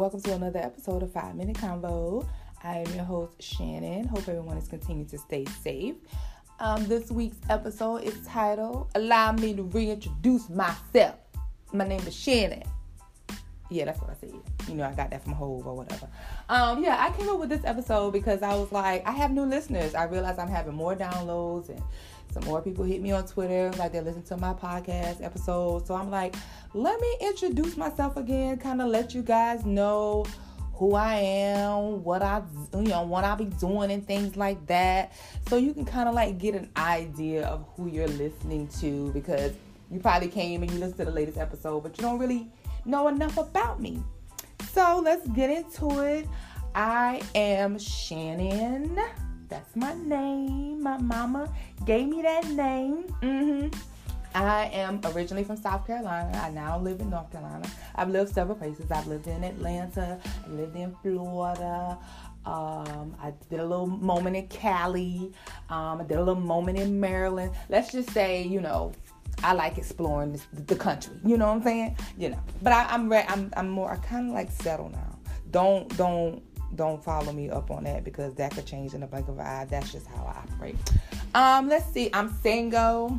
welcome to another episode of Five Minute Convo. I am your host, Shannon. Hope everyone is continuing to stay safe. Um, this week's episode is titled Allow Me to Reintroduce Myself. My name is Shannon. Yeah, that's what I said. You know, I got that from Hov or whatever. Um, yeah, I came up with this episode because I was like, I have new listeners. I realized I'm having more downloads and some more people hit me on Twitter, like they listen to my podcast episodes. So I'm like, let me introduce myself again, kind of let you guys know who I am, what I you know, what I be doing and things like that. So you can kind of like get an idea of who you're listening to because you probably came and you listened to the latest episode, but you don't really know enough about me. So let's get into it. I am Shannon. That's my name. My mama gave me that name. Mm-hmm. I am originally from South Carolina. I now live in North Carolina. I've lived several places. I've lived in Atlanta. I lived in Florida. Um, I did a little moment in Cali. Um, I did a little moment in Maryland. Let's just say, you know, I like exploring the country. You know what I'm saying? You know, but I, am re- I'm I'm more. I kind of like settle now. Don't don't don't follow me up on that because that could change in a blink of an eye. That's just how I operate. Um, let's see. I'm single,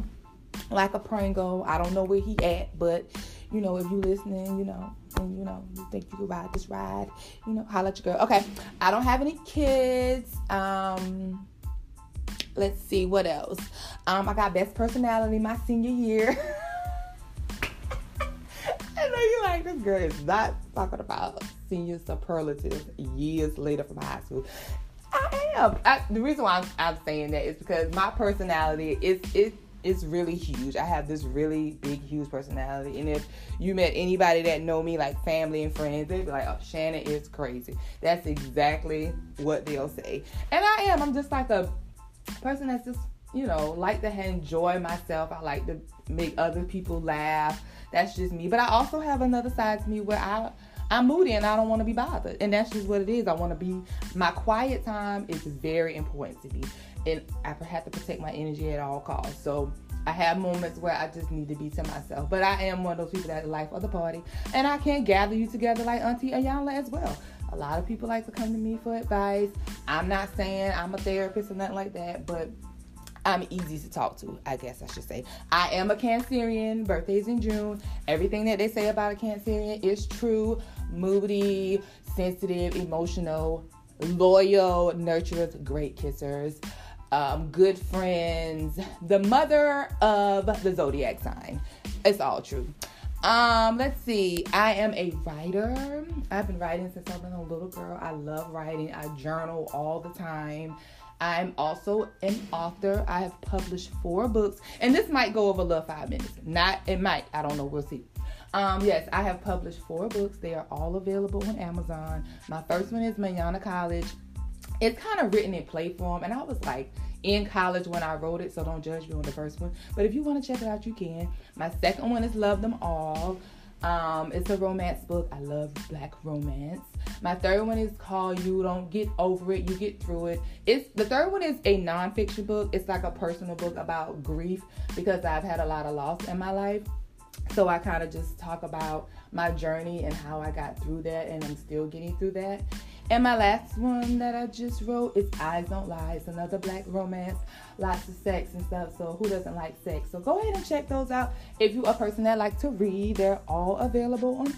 like a Pringle. I don't know where he at, but you know, if you listening, you know, and you know, you think you can ride this ride, you know, holla at your girl. Okay. I don't have any kids. Um, let's see what else. Um, I got best personality my senior year. I know you like this girl is not talking about senior superlative years later from high school. I am. I, the reason why I'm, I'm, saying that is because my personality is it is really huge. I have this really big, huge personality, and if you met anybody that know me, like family and friends, they'd be like, "Oh, Shannon is crazy." That's exactly what they'll say, and I am. I'm just like a person that's just you know like to enjoy myself. I like to make other people laugh. That's just me. But I also have another side to me where I I'm moody and I don't want to be bothered. And that's just what it is. I want to be, my quiet time is very important to me. And I have to protect my energy at all costs. So I have moments where I just need to be to myself. But I am one of those people that life of the party. And I can't gather you together like Auntie Ayala as well. A lot of people like to come to me for advice. I'm not saying I'm a therapist or nothing like that, but I'm easy to talk to, I guess I should say. I am a Cancerian, birthday's in June. Everything that they say about a Cancerian is true. Moody, sensitive, emotional, loyal, nurturers, great kissers, um, good friends, the mother of the zodiac sign. It's all true. Um, let's see. I am a writer. I've been writing since I've been a little girl. I love writing. I journal all the time. I'm also an author. I have published four books, and this might go over a little five minutes. Not, it might. I don't know. We'll see. Um, yes, I have published four books. They are all available on Amazon. My first one is Manana College. It's kind of written in play form, and I was like in college when I wrote it, so don't judge me on the first one. But if you want to check it out, you can. My second one is Love Them All. Um, it's a romance book. I love black romance. My third one is called You Don't Get Over It, You Get Through It. It's the third one is a nonfiction book. It's like a personal book about grief because I've had a lot of loss in my life. So I kind of just talk about my journey and how I got through that and I'm still getting through that. And my last one that I just wrote is Eyes Don't Lie. It's another black romance, lots of sex and stuff. So who doesn't like sex? So go ahead and check those out. If you're a person that likes to read, they're all available on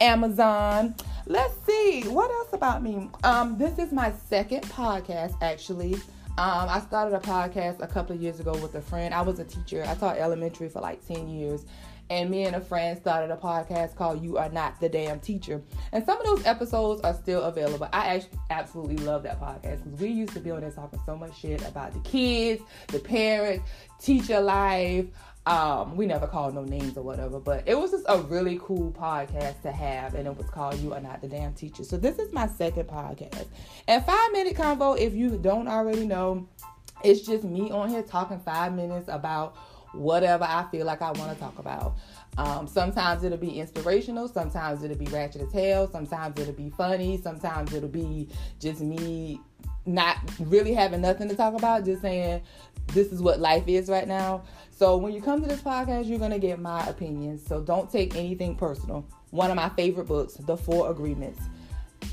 Amazon. Let's see what else about me. Um, this is my second podcast actually. Um, I started a podcast a couple of years ago with a friend. I was a teacher. I taught elementary for like 10 years and me and a friend started a podcast called You Are Not the Damn Teacher. And some of those episodes are still available. I actually absolutely love that podcast because we used to be on there talking so much shit about the kids, the parents, teacher life. Um, we never called no names or whatever, but it was just a really cool podcast to have, and it was called You Are Not the Damn Teacher. So this is my second podcast. And five minute convo, if you don't already know, it's just me on here talking five minutes about whatever I feel like I want to talk about. Um, sometimes it'll be inspirational, sometimes it'll be ratchet as hell, sometimes it'll be funny, sometimes it'll be just me not really having nothing to talk about, just saying this is what life is right now. So when you come to this podcast, you're gonna get my opinions. So don't take anything personal. One of my favorite books, The Four Agreements.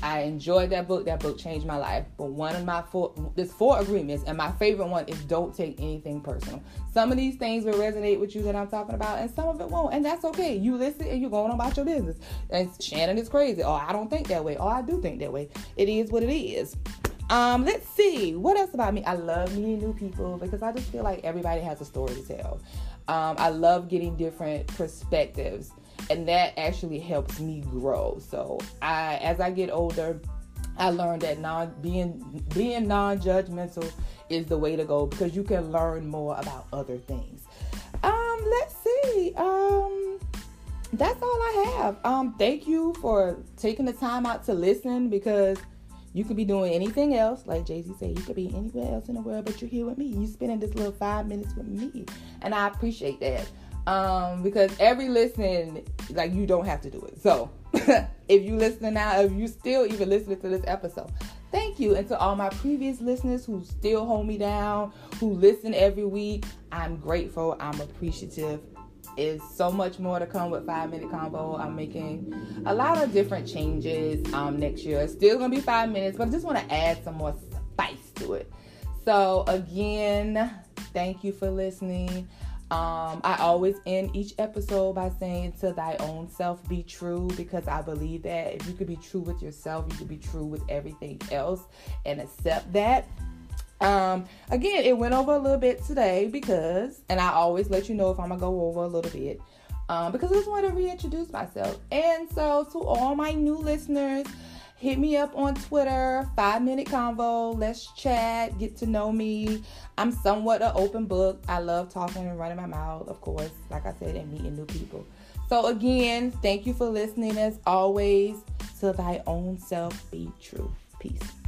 I enjoyed that book. That book changed my life. But one of my four, there's four agreements, and my favorite one is don't take anything personal. Some of these things will resonate with you that I'm talking about, and some of it won't, and that's okay. You listen and you're going on about your business. And Shannon is crazy. Oh, I don't think that way. Oh, I do think that way. It is what it is. Um, let's see what else about me. I love meeting new people because I just feel like everybody has a story to tell. Um, I love getting different perspectives and that actually helps me grow. So I, as I get older, I learned that non being being non-judgmental is the way to go because you can learn more about other things. Um, let's see. Um, that's all I have. Um, thank you for taking the time out to listen because you could be doing anything else, like Jay Z said. You could be anywhere else in the world, but you're here with me. You spending this little five minutes with me, and I appreciate that um, because every listen, like you don't have to do it. So if you listening now, if you still even listening to this episode, thank you. And to all my previous listeners who still hold me down, who listen every week, I'm grateful. I'm appreciative. Is so much more to come with Five Minute Convo. I'm making a lot of different changes um, next year. It's still gonna be five minutes, but I just want to add some more spice to it. So again, thank you for listening. Um, I always end each episode by saying, To thy own self be true, because I believe that if you could be true with yourself, you could be true with everything else and accept that. Um, again, it went over a little bit today because, and I always let you know if I'm gonna go over a little bit, um, because I just want to reintroduce myself. And so, to all my new listeners, hit me up on Twitter, five minute convo. Let's chat, get to know me. I'm somewhat an open book. I love talking and running my mouth, of course, like I said, and meeting new people. So, again, thank you for listening. As always, to thy own self be true. Peace.